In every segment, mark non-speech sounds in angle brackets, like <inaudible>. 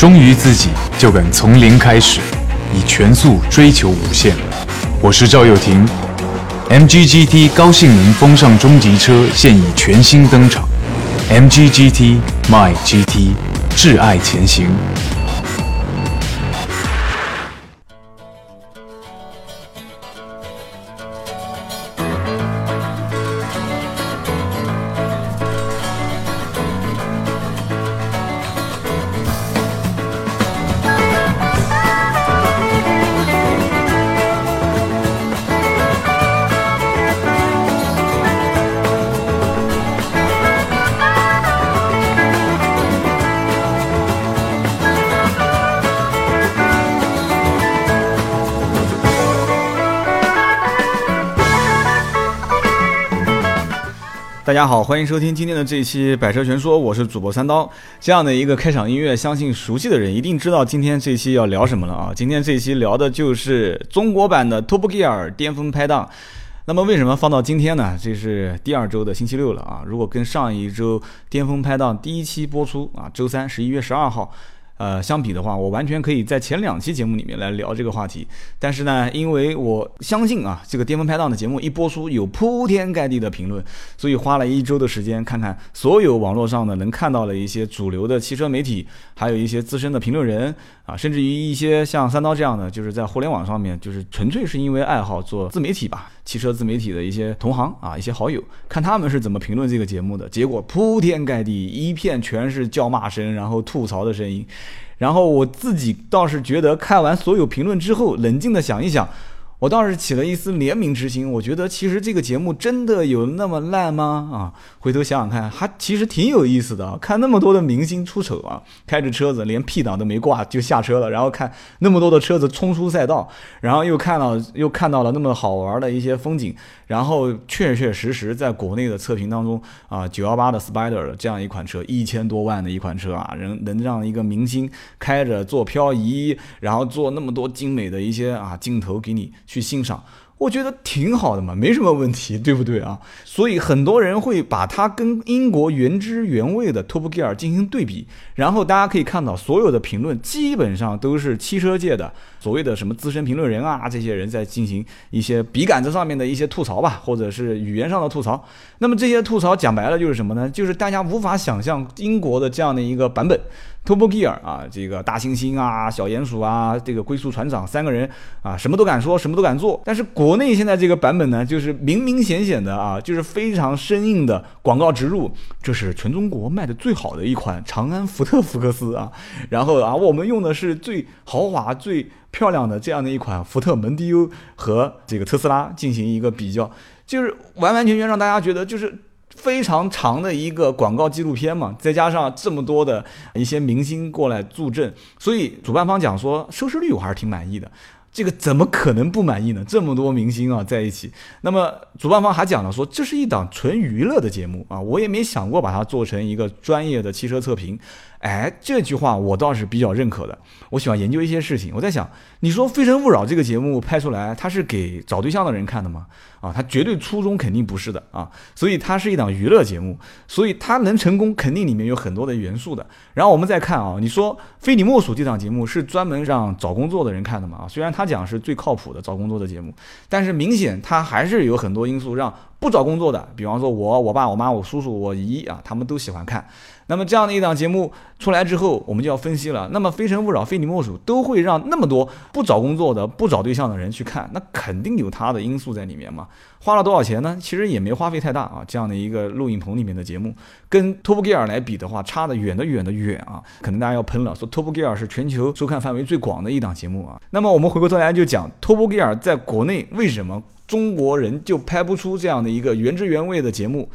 忠于自己，就敢从零开始，以全速追求无限。我是赵又廷，MGGT 高性能风尚中级车现已全新登场，MGGT My GT，挚爱前行。大家好，欢迎收听今天的这一期《百车全说》，我是主播三刀。这样的一个开场音乐，相信熟悉的人一定知道今天这一期要聊什么了啊！今天这一期聊的就是中国版的 Top Gear 巅峰拍档。那么为什么放到今天呢？这是第二周的星期六了啊！如果跟上一周巅峰拍档第一期播出啊，周三十一月十二号。呃，相比的话，我完全可以在前两期节目里面来聊这个话题。但是呢，因为我相信啊，这个巅峰拍档的节目一播出，有铺天盖地的评论，所以花了一周的时间，看看所有网络上的能看到的一些主流的汽车媒体，还有一些资深的评论人啊，甚至于一些像三刀这样的，就是在互联网上面，就是纯粹是因为爱好做自媒体吧，汽车自媒体的一些同行啊，一些好友，看他们是怎么评论这个节目的。结果铺天盖地，一片全是叫骂声，然后吐槽的声音。然后我自己倒是觉得，看完所有评论之后，冷静的想一想，我倒是起了一丝怜悯之心。我觉得其实这个节目真的有那么烂吗？啊，回头想想看，还其实挺有意思的。看那么多的明星出丑啊，开着车子连 P 档都没挂就下车了，然后看那么多的车子冲出赛道，然后又看到又看到了那么好玩的一些风景。然后确确实实在国内的测评当中啊，九幺八的 Spider 这样一款车，一千多万的一款车啊，能能让一个明星开着做漂移，然后做那么多精美的一些啊镜头给你去欣赏。我觉得挺好的嘛，没什么问题，对不对啊？所以很多人会把它跟英国原汁原味的 Top Gear 进行对比，然后大家可以看到，所有的评论基本上都是汽车界的所谓的什么资深评论人啊，这些人在进行一些笔杆子上面的一些吐槽吧，或者是语言上的吐槽。那么这些吐槽讲白了就是什么呢？就是大家无法想象英国的这样的一个版本。Top Gear 啊，这个大猩猩啊，小鼹鼠啊，这个龟速船长三个人啊，什么都敢说，什么都敢做。但是国内现在这个版本呢，就是明明显显的啊，就是非常生硬的广告植入，这是全中国卖的最好的一款长安福特福克斯啊。然后啊，我们用的是最豪华、最漂亮的这样的一款福特蒙迪欧和这个特斯拉进行一个比较，就是完完全全让大家觉得就是。非常长的一个广告纪录片嘛，再加上这么多的一些明星过来助阵，所以主办方讲说收视率我还是挺满意的。这个怎么可能不满意呢？这么多明星啊在一起，那么主办方还讲了说这是一档纯娱乐的节目啊，我也没想过把它做成一个专业的汽车测评。哎，这句话我倒是比较认可的。我喜欢研究一些事情。我在想，你说《非诚勿扰》这个节目拍出来，它是给找对象的人看的吗？啊，它绝对初衷肯定不是的啊。所以它是一档娱乐节目，所以它能成功，肯定里面有很多的元素的。然后我们再看啊，你说《非你莫属》这档节目是专门让找工作的人看的嘛？啊，虽然他讲是最靠谱的找工作的节目，但是明显它还是有很多因素让不找工作的，比方说我、我爸、我妈、我叔叔、我姨啊，他们都喜欢看。那么这样的一档节目出来之后，我们就要分析了。那么《非诚勿扰》《非你莫属》都会让那么多不找工作的、不找对象的人去看，那肯定有它的因素在里面嘛。花了多少钱呢？其实也没花费太大啊。这样的一个录影棚里面的节目，跟 Top Gear 来比的话，差得远的远的远啊。可能大家要喷了，说 Top Gear 是全球收看范围最广的一档节目啊。那么我们回过头来就讲 Top Gear 在国内为什么中国人就拍不出这样的一个原汁原味的节目？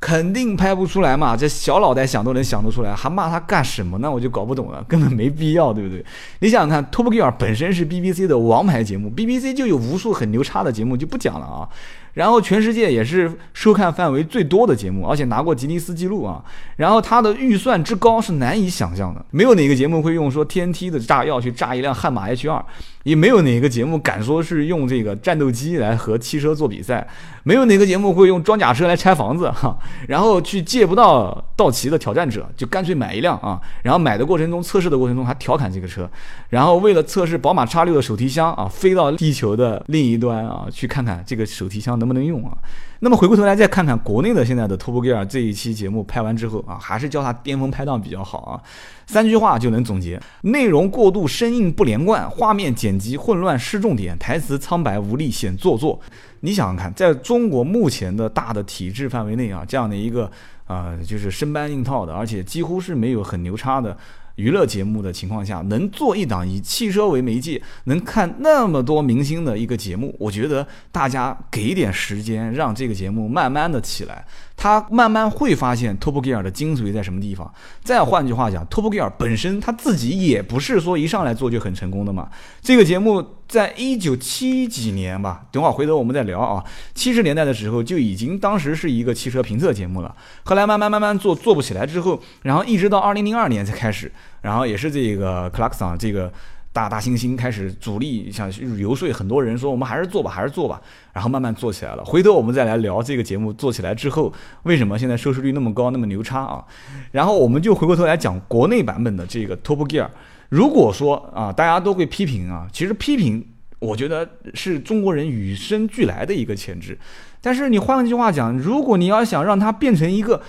肯定拍不出来嘛，这小脑袋想都能想得出来，还骂他干什么呢？我就搞不懂了，根本没必要，对不对？你想想看，<laughs> Top Gear 本身是 BBC 的王牌节目，BBC 就有无数很牛叉的节目，就不讲了啊。然后全世界也是收看范围最多的节目，而且拿过吉尼斯纪录啊。然后它的预算之高是难以想象的，没有哪个节目会用说 TNT 的炸药去炸一辆悍马 H 二。也没有哪个节目敢说是用这个战斗机来和汽车做比赛，没有哪个节目会用装甲车来拆房子哈，<laughs> 然后去借不到道奇的挑战者，就干脆买一辆啊，然后买的过程中测试的过程中还调侃这个车，然后为了测试宝马叉六的手提箱啊，飞到地球的另一端啊，去看看这个手提箱的能不能用啊。那么回过头来再看看国内的现在的 Top Gear 这一期节目拍完之后啊，还是叫它巅峰拍档比较好啊。三句话就能总结：内容过度生硬不连贯，画面剪辑混乱失重点，台词苍白无力显做作。你想想看，在中国目前的大的体制范围内啊，这样的一个啊，就是生搬硬套的，而且几乎是没有很牛叉的。娱乐节目的情况下，能做一档以汽车为媒介，能看那么多明星的一个节目，我觉得大家给点时间，让这个节目慢慢的起来，他慢慢会发现 Top Gear 的精髓在什么地方。再换句话讲，Top Gear 本身他自己也不是说一上来做就很成功的嘛。这个节目在一九七几年吧，等会儿回头我们再聊啊。七十年代的时候就已经当时是一个汽车评测节目了，后来慢慢慢慢做做不起来之后，然后一直到二零零二年才开始。然后也是这个克拉克桑这个大大猩猩开始主力想游说很多人说我们还是做吧还是做吧，然后慢慢做起来了。回头我们再来聊这个节目做起来之后为什么现在收视率那么高那么牛叉啊？然后我们就回过头来讲国内版本的这个 Top Gear。如果说啊大家都会批评啊，其实批评我觉得是中国人与生俱来的一个潜质。但是你换句话讲，如果你要想让它变成一个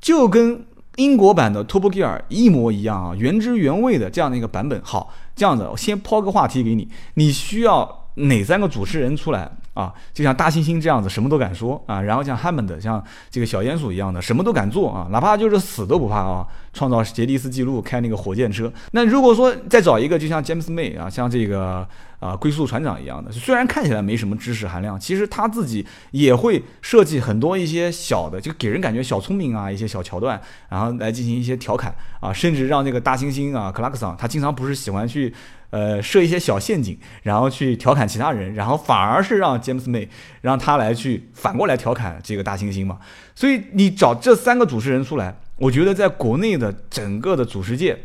就跟英国版的 Top Gear 一模一样啊，原汁原味的这样的一个版本。好，这样子，我先抛个话题给你，你需要哪三个主持人出来啊？就像大猩猩这样子，什么都敢说啊，然后像 Hammond 像这个小鼹鼠一样的，什么都敢做啊，哪怕就是死都不怕啊，创造杰尼斯纪录，开那个火箭车。那如果说再找一个，就像 James May 啊，像这个。啊，龟速船长一样的，虽然看起来没什么知识含量，其实他自己也会设计很多一些小的，就给人感觉小聪明啊，一些小桥段，然后来进行一些调侃啊，甚至让那个大猩猩啊，克拉克桑，他经常不是喜欢去呃设一些小陷阱，然后去调侃其他人，然后反而是让 James May 让他来去反过来调侃这个大猩猩嘛。所以你找这三个主持人出来，我觉得在国内的整个的主持界。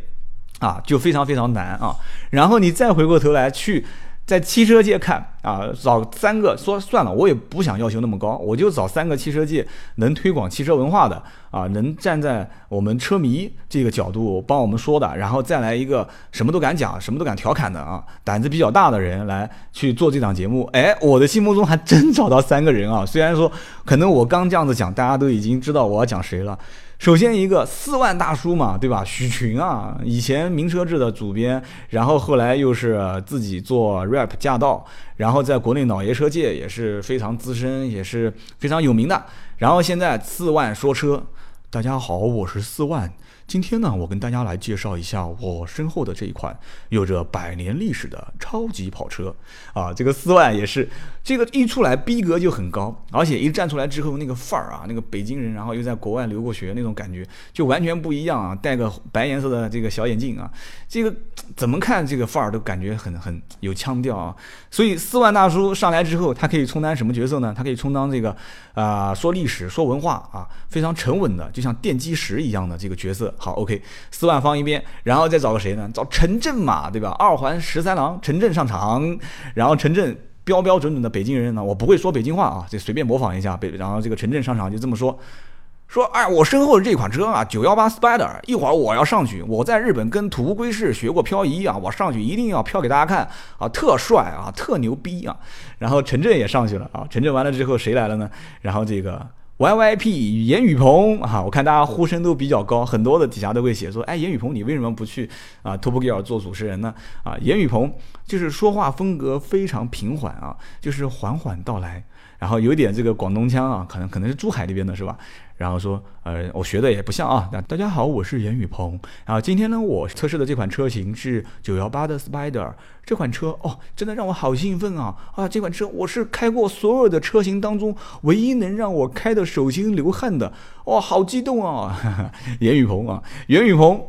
啊，就非常非常难啊！然后你再回过头来去在汽车界看啊，找三个说算了，我也不想要求那么高，我就找三个汽车界能推广汽车文化的啊，能站在我们车迷这个角度帮我们说的，然后再来一个什么都敢讲、什么都敢调侃的啊，胆子比较大的人来去做这档节目。哎，我的心目中还真找到三个人啊！虽然说可能我刚这样子讲，大家都已经知道我要讲谁了。首先一个四万大叔嘛，对吧？许群啊，以前名车志的主编，然后后来又是自己做 rap 驾到，然后在国内老爷车界也是非常资深，也是非常有名的。然后现在四万说车，大家好，我是四万。今天呢，我跟大家来介绍一下我身后的这一款有着百年历史的超级跑车啊！这个四万也是，这个一出来逼格就很高，而且一站出来之后那个范儿啊，那个北京人，然后又在国外留过学那种感觉就完全不一样啊！戴个白颜色的这个小眼镜啊，这个怎么看这个范儿都感觉很很有腔调啊！所以四万大叔上来之后，他可以充当什么角色呢？他可以充当这个啊说历史、说文化啊，非常沉稳的，就像奠基石一样的这个角色。好，OK，四万放一边，然后再找个谁呢？找陈震嘛，对吧？二环十三郎陈震上场，然后陈震标标准准的北京人呢，我不会说北京话啊，就随便模仿一下北。然后这个陈震上场就这么说，说哎，我身后的这款车啊，九幺八 Spider，一会儿我要上去，我在日本跟土屋圭市学过漂移啊，我上去一定要漂给大家看啊，特帅啊，特牛逼啊。然后陈震也上去了啊，陈震完了之后谁来了呢？然后这个。Y Y P 严雨鹏啊，我看大家呼声都比较高，很多的底下都会写说，哎，严雨鹏你为什么不去啊 Top Gear 做主持人呢？啊，严雨鹏就是说话风格非常平缓啊，就是缓缓道来。然后有点这个广东腔啊，可能可能是珠海那边的是吧？然后说，呃，我学的也不像啊。那大家好，我是严雨鹏。然后今天呢，我测试的这款车型是九幺八的 Spider。这款车哦，真的让我好兴奋啊！啊，这款车我是开过所有的车型当中唯一能让我开的手心流汗的。哇，好激动啊！<laughs> 严雨鹏啊，严雨鹏。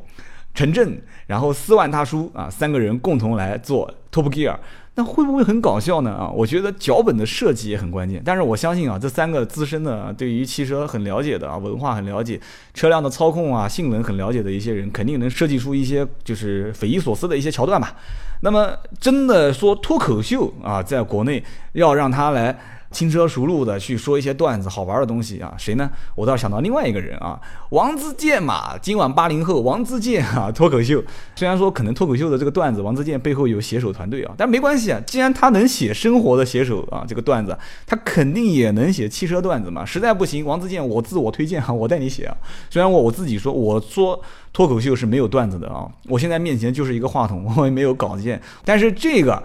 陈震，然后斯万大叔啊，三个人共同来做 Top Gear，那会不会很搞笑呢？啊，我觉得脚本的设计也很关键。但是我相信啊，这三个资深的对于汽车很了解的啊，文化很了解，车辆的操控啊、性能很了解的一些人，肯定能设计出一些就是匪夷所思的一些桥段吧。那么真的说脱口秀啊，在国内要让他来。轻车熟路的去说一些段子、好玩的东西啊，谁呢？我倒是想到另外一个人啊，王自健嘛。今晚八零后，王自健啊，脱口秀。<laughs> 虽然说可能脱口秀的这个段子，王自健背后有写手团队啊，但没关系啊。既然他能写生活的写手啊，这个段子，他肯定也能写汽车段子嘛。实在不行，王自健，我自我推荐啊，我带你写啊。虽然我我自己说，我说脱口秀是没有段子的啊，我现在面前就是一个话筒，我也没有稿件，但是这个。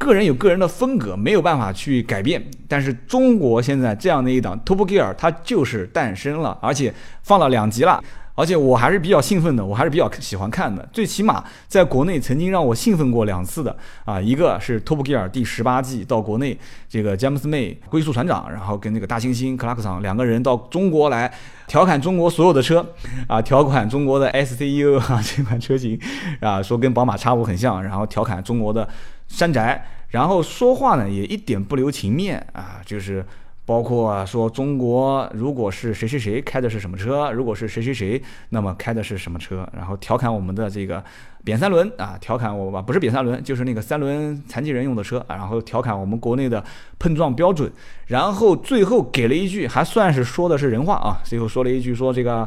个人有个人的风格，没有办法去改变。但是中国现在这样的一档 Top Gear，它就是诞生了，而且放了两集了。而且我还是比较兴奋的，我还是比较喜欢看的。最起码在国内曾经让我兴奋过两次的啊，一个是 Top Gear 第十八季到国内，这个詹姆斯妹龟速船长，然后跟那个大猩猩克拉克桑两个人到中国来调侃中国所有的车啊，调侃中国的 SCU 啊这款车型啊，说跟宝马叉五很像，然后调侃中国的。山寨，然后说话呢也一点不留情面啊，就是包括说中国如果是谁谁谁开的是什么车，如果是谁谁谁，那么开的是什么车，然后调侃我们的这个扁三轮啊，调侃我吧，不是扁三轮，就是那个三轮残疾人用的车，然后调侃我们国内的碰撞标准，然后最后给了一句还算是说的是人话啊，最后说了一句说这个。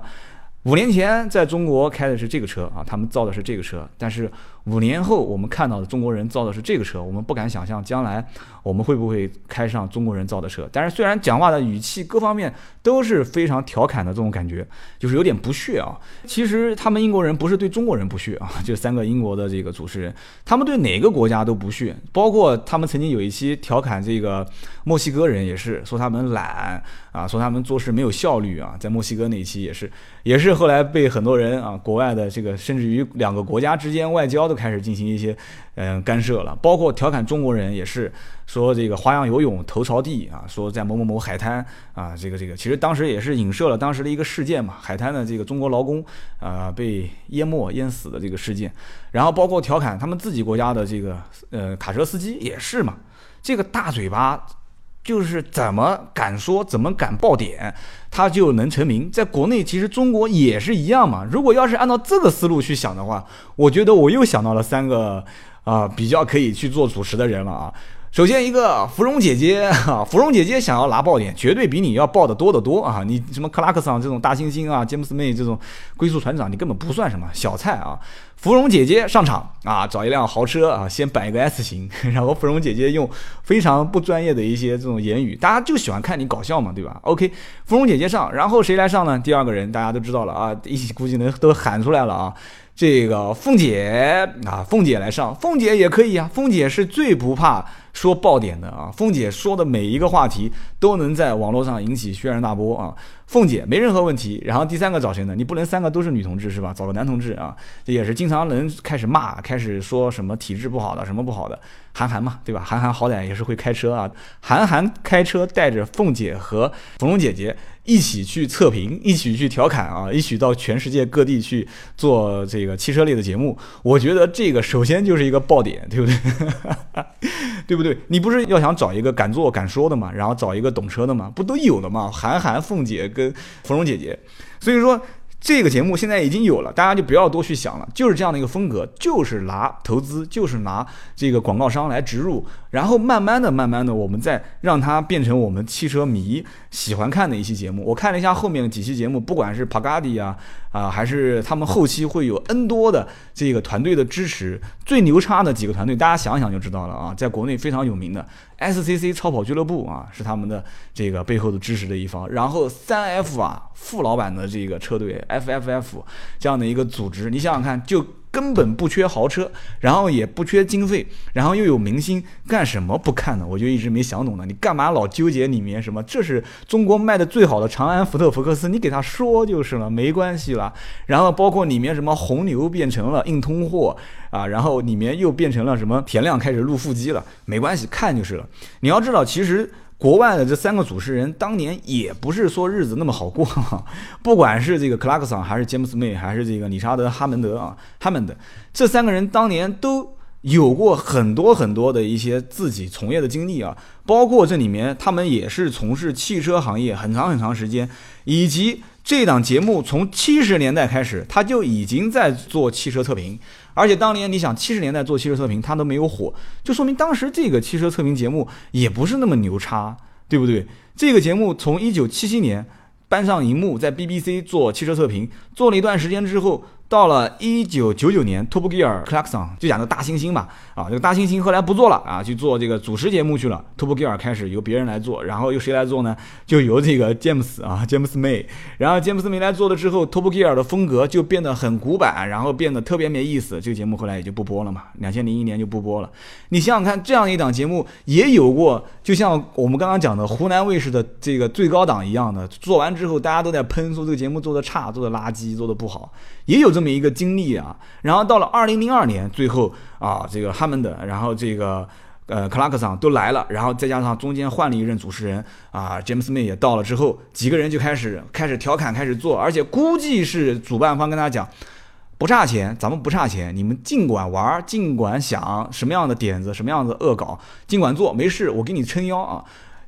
五年前在中国开的是这个车啊，他们造的是这个车。但是五年后我们看到的中国人造的是这个车，我们不敢想象将来我们会不会开上中国人造的车。但是虽然讲话的语气各方面都是非常调侃的这种感觉，就是有点不屑啊。其实他们英国人不是对中国人不屑啊，<laughs> 就三个英国的这个主持人，他们对哪个国家都不屑。包括他们曾经有一期调侃这个墨西哥人，也是说他们懒啊，说他们做事没有效率啊。在墨西哥那一期也是，也是。后来被很多人啊，国外的这个，甚至于两个国家之间外交都开始进行一些嗯干涉了，包括调侃中国人也是说这个花样游泳头朝地啊，说在某某某海滩啊，这个这个。其实当时也是影射了当时的一个事件嘛，海滩的这个中国劳工啊被淹没淹死的这个事件，然后包括调侃他们自己国家的这个呃卡车司机也是嘛，这个大嘴巴。就是怎么敢说，怎么敢爆点，他就能成名。在国内，其实中国也是一样嘛。如果要是按照这个思路去想的话，我觉得我又想到了三个啊比较可以去做主持的人了啊。首先一个芙蓉姐姐啊，芙蓉姐姐想要拿爆点，绝对比你要爆的多得多啊！你什么克拉克桑这种大猩猩啊，詹姆斯妹这种龟速船长，你根本不算什么小菜啊！芙蓉姐姐上场啊，找一辆豪车啊，先摆一个 S 型，<laughs> 然后芙蓉姐姐用非常不专业的一些这种言语，大家就喜欢看你搞笑嘛，对吧？OK，芙蓉姐姐上，然后谁来上呢？第二个人大家都知道了啊，一起估计能都喊出来了啊。这个凤姐啊，凤姐来上，凤姐也可以啊，凤姐是最不怕。说爆点的啊，凤姐说的每一个话题都能在网络上引起轩然大波啊，凤姐没任何问题。然后第三个找谁呢？你不能三个都是女同志是吧？找个男同志啊，这也是经常能开始骂，开始说什么体质不好的，什么不好的。韩寒嘛，对吧？韩寒好歹也是会开车啊。韩寒开车带着凤姐和芙蓉姐姐一起去测评，一起去调侃啊，一起到全世界各地去做这个汽车类的节目。我觉得这个首先就是一个爆点，对不对？对不对？你不是要想找一个敢做敢说的嘛，然后找一个懂车的嘛，不都有了吗？韩寒、凤姐跟芙蓉姐姐，所以说。这个节目现在已经有了，大家就不要多去想了，就是这样的一个风格，就是拿投资，就是拿这个广告商来植入，然后慢慢的、慢慢的，我们再让它变成我们汽车迷喜欢看的一期节目。我看了一下后面的几期节目，不管是帕加迪啊啊，还是他们后期会有 N 多的这个团队的支持，最牛叉的几个团队，大家想想就知道了啊，在国内非常有名的。SCC 超跑俱乐部啊，是他们的这个背后的支持的一方。然后三 F 啊，副老板的这个车队 FFF 这样的一个组织，你想想看，就。根本不缺豪车，然后也不缺经费，然后又有明星，干什么不看呢？我就一直没想懂呢。你干嘛老纠结里面什么？这是中国卖的最好的长安福特福克斯，你给他说就是了，没关系了。然后包括里面什么红牛变成了硬通货啊，然后里面又变成了什么田亮开始录腹肌了，没关系，看就是了。你要知道，其实。国外的这三个主持人当年也不是说日子那么好过，<laughs> 不管是这个克拉克桑，还是詹姆斯妹，还是这个理查德哈门德啊，哈门德这三个人当年都有过很多很多的一些自己从业的经历啊，包括这里面他们也是从事汽车行业很长很长时间，以及这档节目从七十年代开始，他就已经在做汽车测评，而且当年你想七十年代做汽车测评，它都没有火，就说明当时这个汽车测评节目也不是那么牛叉，对不对？这个节目从一九七七年搬上荧幕，在 BBC 做汽车测评，做了一段时间之后。到了一九九九年，Top Gear Klaxon 就讲的大猩猩吧，啊，这个大猩猩后来不做了啊，去做这个主持节目去了。Top Gear 开始由别人来做，然后由谁来做呢？就由这个 James 啊，James May。然后 James May 来做了之后，Top Gear 的风格就变得很古板，然后变得特别没意思。这个节目后来也就不播了嘛，两千零一年就不播了。你想想看，这样一档节目也有过，就像我们刚刚讲的湖南卫视的这个最高档一样的，做完之后大家都在喷说这个节目做的差，做的垃圾，自己做的不好，也有这么一个经历啊，然后到了二零零二年，最后啊，这个哈蒙德，然后这个呃克拉克桑都来了，然后再加上中间换了一任主持人啊，James May 也到了之后，几个人就开始开始调侃，开始做，而且估计是主办方跟他讲，不差钱，咱们不差钱，你们尽管玩，尽管想什么样的点子，什么样的恶搞，尽管做，没事，我给你撑腰啊。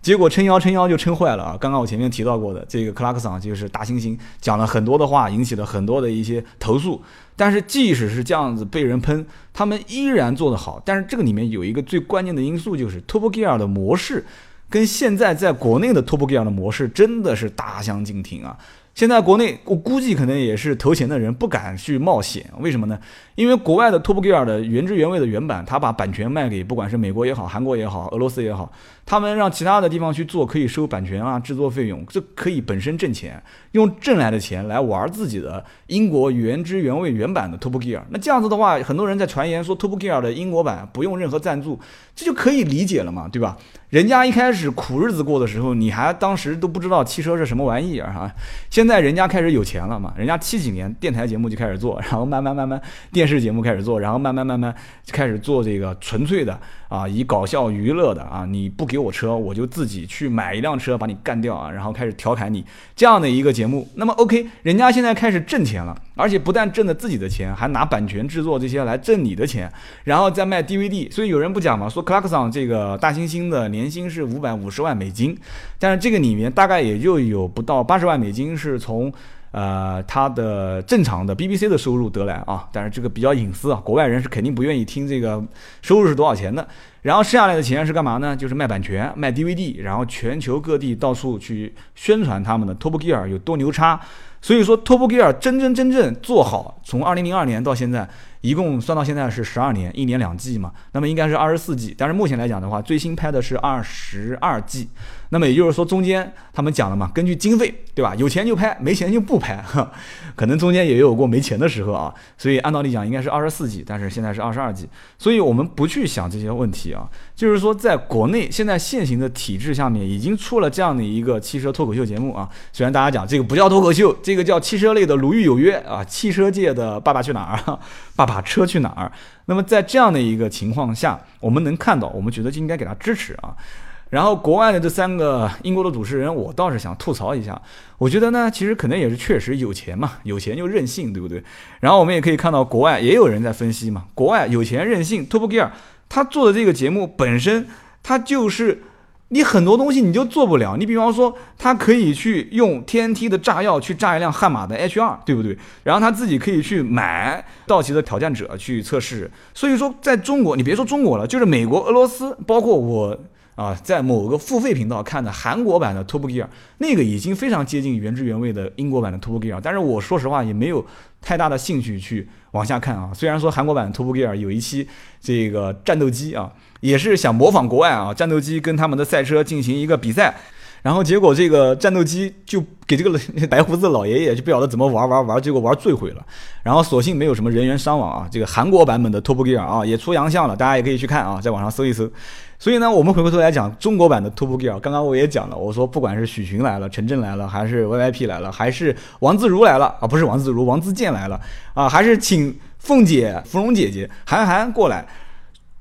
结果撑腰撑腰就撑坏了啊！刚刚我前面提到过的这个克拉克桑就是大猩猩，讲了很多的话，引起了很多的一些投诉。但是即使是这样子被人喷，他们依然做得好。但是这个里面有一个最关键的因素，就是 Top Gear 的模式跟现在在国内的 Top Gear 的模式真的是大相径庭啊！现在国内我估计可能也是投钱的人不敢去冒险，为什么呢？因为国外的 Top Gear 的原汁原味的原版，他把版权卖给不管是美国也好、韩国也好、俄罗斯也好，他们让其他的地方去做，可以收版权啊、制作费用，这可以本身挣钱，用挣来的钱来玩自己的英国原汁原味原版的 Top Gear。那这样子的话，很多人在传言说 Top Gear 的英国版不用任何赞助，这就可以理解了嘛，对吧？人家一开始苦日子过的时候，你还当时都不知道汽车是什么玩意儿哈，现在人家开始有钱了嘛，人家七几年电台节目就开始做，然后慢慢慢慢电。电视节目开始做，然后慢慢慢慢开始做这个纯粹的啊，以搞笑娱乐的啊，你不给我车，我就自己去买一辆车把你干掉啊，然后开始调侃你这样的一个节目。那么 OK，人家现在开始挣钱了，而且不但挣的自己的钱，还拿版权制作这些来挣你的钱，然后再卖 DVD。所以有人不讲嘛，说 Clarkson 这个大猩猩的年薪是五百五十万美金，但是这个里面大概也就有不到八十万美金是从。呃，他的正常的 BBC 的收入得来啊，但是这个比较隐私啊，国外人是肯定不愿意听这个收入是多少钱的。然后剩下来的钱是干嘛呢？就是卖版权、卖 DVD，然后全球各地到处去宣传他们的 Top Gear 有多牛叉。所以说 Top Gear 真真正正做好，从二零零二年到现在。一共算到现在是十二年，一年两季嘛，那么应该是二十四季。但是目前来讲的话，最新拍的是二十二季。那么也就是说，中间他们讲了嘛，根据经费，对吧？有钱就拍，没钱就不拍，可能中间也有过没钱的时候啊。所以按道理讲应该是二十四季，但是现在是二十二季。所以我们不去想这些问题啊，就是说在国内现在现行的体制下面，已经出了这样的一个汽车脱口秀节目啊。虽然大家讲这个不叫脱口秀，这个叫汽车类的《鲁豫有约》啊，汽车界的《爸爸去哪儿》爸爸。把车去哪儿？那么在这样的一个情况下，我们能看到，我们觉得就应该给他支持啊。然后国外的这三个英国的主持人，我倒是想吐槽一下。我觉得呢，其实可能也是确实有钱嘛，有钱就任性，对不对？然后我们也可以看到，国外也有人在分析嘛，国外有钱任性，Top Gear 他做的这个节目本身，他就是。你很多东西你就做不了，你比方说他可以去用 TNT 的炸药去炸一辆悍马的 H 二对不对？然后他自己可以去买道奇的挑战者去测试。所以说，在中国，你别说中国了，就是美国、俄罗斯，包括我啊，在某个付费频道看的韩国版的 Top Gear，那个已经非常接近原汁原味的英国版的 Top Gear。但是我说实话也没有太大的兴趣去往下看啊。虽然说韩国版 Top Gear 有一期这个战斗机啊。也是想模仿国外啊，战斗机跟他们的赛车进行一个比赛，然后结果这个战斗机就给这个 <laughs> 白胡子老爷爷就不晓得怎么玩玩玩，结果玩坠毁了，然后所幸没有什么人员伤亡啊。这个韩国版本的 Top Gear 啊也出洋相了，大家也可以去看啊，在网上搜一搜。所以呢，我们回过头来讲中国版的 Top Gear，刚刚我也讲了，我说不管是许群来了、陈震来了，还是 VIP 来了，还是王自如来了啊，不是王自如，王自健来了啊，还是请凤姐、芙蓉姐姐、韩寒过来。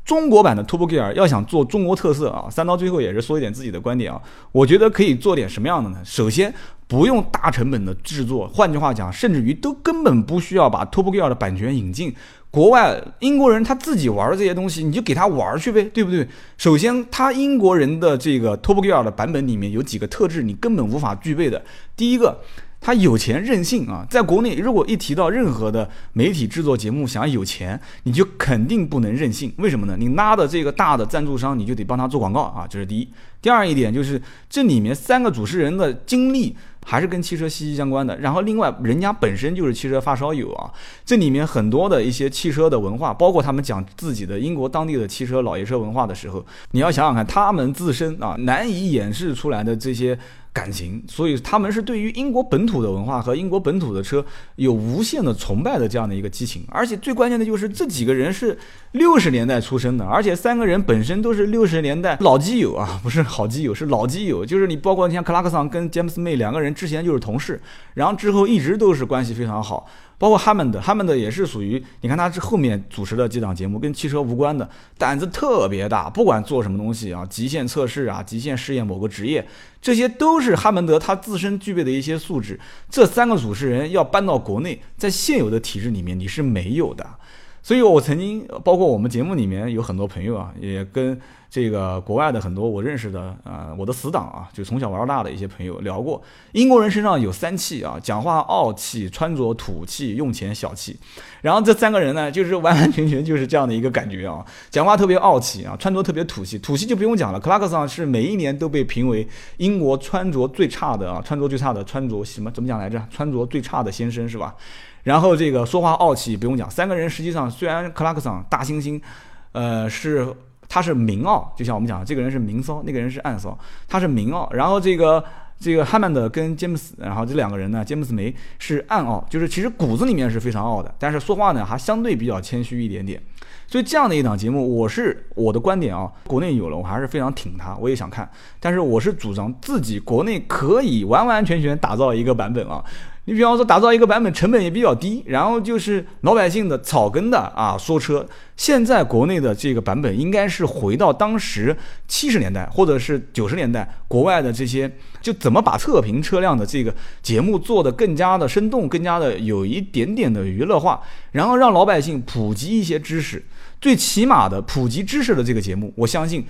中国版的 Top Gear 要想做中国特色啊，三刀最后也是说一点自己的观点啊，我觉得可以做点什么样的呢？首先不用大成本的制作，换句话讲，甚至于都根本不需要把 Top Gear 的版权引进。国外英国人他自己玩这些东西，你就给他玩去呗，对不对？首先，他英国人的这个 Top Gear 的版本里面有几个特质，你根本无法具备的。第一个。他有钱任性啊！在国内，如果一提到任何的媒体制作节目，想要有钱，你就肯定不能任性。为什么呢？你拉的这个大的赞助商，你就得帮他做广告啊，这是第一。第二一点就是这里面三个主持人的经历还是跟汽车息息相关的。然后另外，人家本身就是汽车发烧友啊，这里面很多的一些汽车的文化，包括他们讲自己的英国当地的汽车老爷车文化的时候，你要想想看，他们自身啊难以掩饰出来的这些。感情，所以他们是对于英国本土的文化和英国本土的车有无限的崇拜的这样的一个激情，而且最关键的就是这几个人是六十年代出生的，而且三个人本身都是六十年代老基友啊，不是好基友，是老基友，就是你包括你像克拉克桑跟詹姆斯妹两个人之前就是同事，然后之后一直都是关系非常好。包括哈曼德，哈曼德也是属于，你看他是后面主持的几档节目，跟汽车无关的，胆子特别大，不管做什么东西啊，极限测试啊，极限试验某个职业，这些都是哈曼德他自身具备的一些素质。这三个主持人要搬到国内，在现有的体制里面你是没有的。所以我曾经，包括我们节目里面有很多朋友啊，也跟。这个国外的很多我认识的啊，我的死党啊，就从小玩到大的一些朋友聊过，英国人身上有三气啊，讲话傲气，穿着土气，用钱小气。然后这三个人呢，就是完完全全就是这样的一个感觉啊，讲话特别傲气啊，穿着特别土气，土气就不用讲了。克拉克桑是每一年都被评为英国穿着最差的啊，穿着最差的穿着什么怎么讲来着？穿着最差的先生是吧？然后这个说话傲气不用讲，三个人实际上虽然克拉克桑大猩猩，呃是。他是明傲，就像我们讲，这个人是明骚，那个人是暗骚。他是明傲，然后这个这个汉曼德跟詹姆斯，然后这两个人呢，詹姆斯梅是暗傲，就是其实骨子里面是非常傲的，但是说话呢还相对比较谦虚一点点。所以这样的一档节目，我是我的观点啊，国内有了，我还是非常挺他，我也想看，但是我是主张自己国内可以完完全全打造一个版本啊。你比方说打造一个版本成本也比较低，然后就是老百姓的草根的啊说车。现在国内的这个版本应该是回到当时七十年代或者是九十年代国外的这些，就怎么把测评车辆的这个节目做得更加的生动，更加的有一点点的娱乐化，然后让老百姓普及一些知识，最起码的普及知识的这个节目，我相信。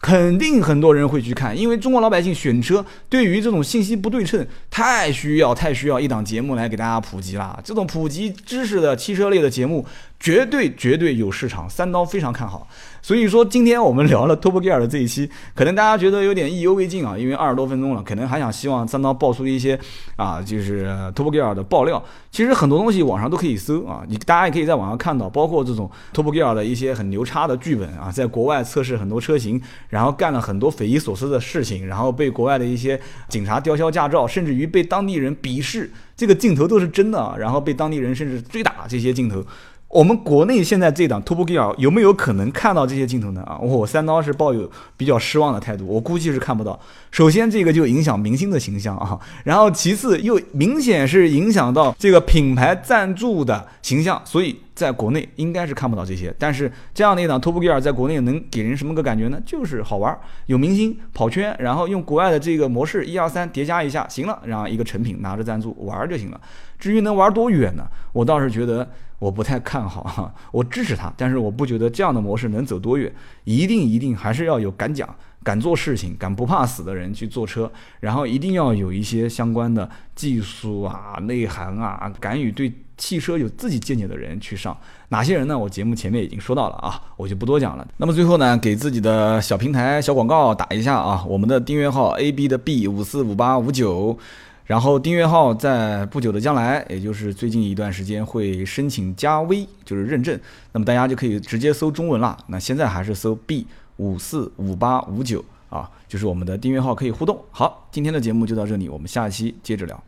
肯定很多人会去看，因为中国老百姓选车对于这种信息不对称太需要，太需要一档节目来给大家普及了。这种普及知识的汽车类的节目。绝对绝对有市场，三刀非常看好。所以说，今天我们聊了 Top Gear 的这一期，可能大家觉得有点意犹未尽啊，因为二十多分钟了，可能还想希望三刀爆出一些啊，就是 Top Gear 的爆料。其实很多东西网上都可以搜啊，你大家也可以在网上看到，包括这种 Top Gear 的一些很牛叉的剧本啊，在国外测试很多车型，然后干了很多匪夷所思的事情，然后被国外的一些警察吊销驾照，甚至于被当地人鄙视，这个镜头都是真的啊，然后被当地人甚至追打这些镜头。我们国内现在这档 Top Gear 有没有可能看到这些镜头呢？啊，我三刀是抱有比较失望的态度，我估计是看不到。首先，这个就影响明星的形象啊，然后其次又明显是影响到这个品牌赞助的形象，所以在国内应该是看不到这些。但是这样的一档 Top Gear 在国内能给人什么个感觉呢？就是好玩，有明星跑圈，然后用国外的这个模式一二三叠加一下，行了，然后一个成品拿着赞助玩就行了。至于能玩多远呢？我倒是觉得。我不太看好哈，<laughs> 我支持他，但是我不觉得这样的模式能走多远。一定一定还是要有敢讲、敢做事情、敢不怕死的人去坐车，然后一定要有一些相关的技术啊、内涵啊，敢于对汽车有自己见解的人去上。哪些人呢？我节目前面已经说到了啊，我就不多讲了。那么最后呢，给自己的小平台小广告打一下啊，我们的订阅号 A B 的 B 五四五八五九。然后订阅号在不久的将来，也就是最近一段时间会申请加微，就是认证，那么大家就可以直接搜中文了。那现在还是搜 B 五四五八五九啊，就是我们的订阅号可以互动。好，今天的节目就到这里，我们下期接着聊。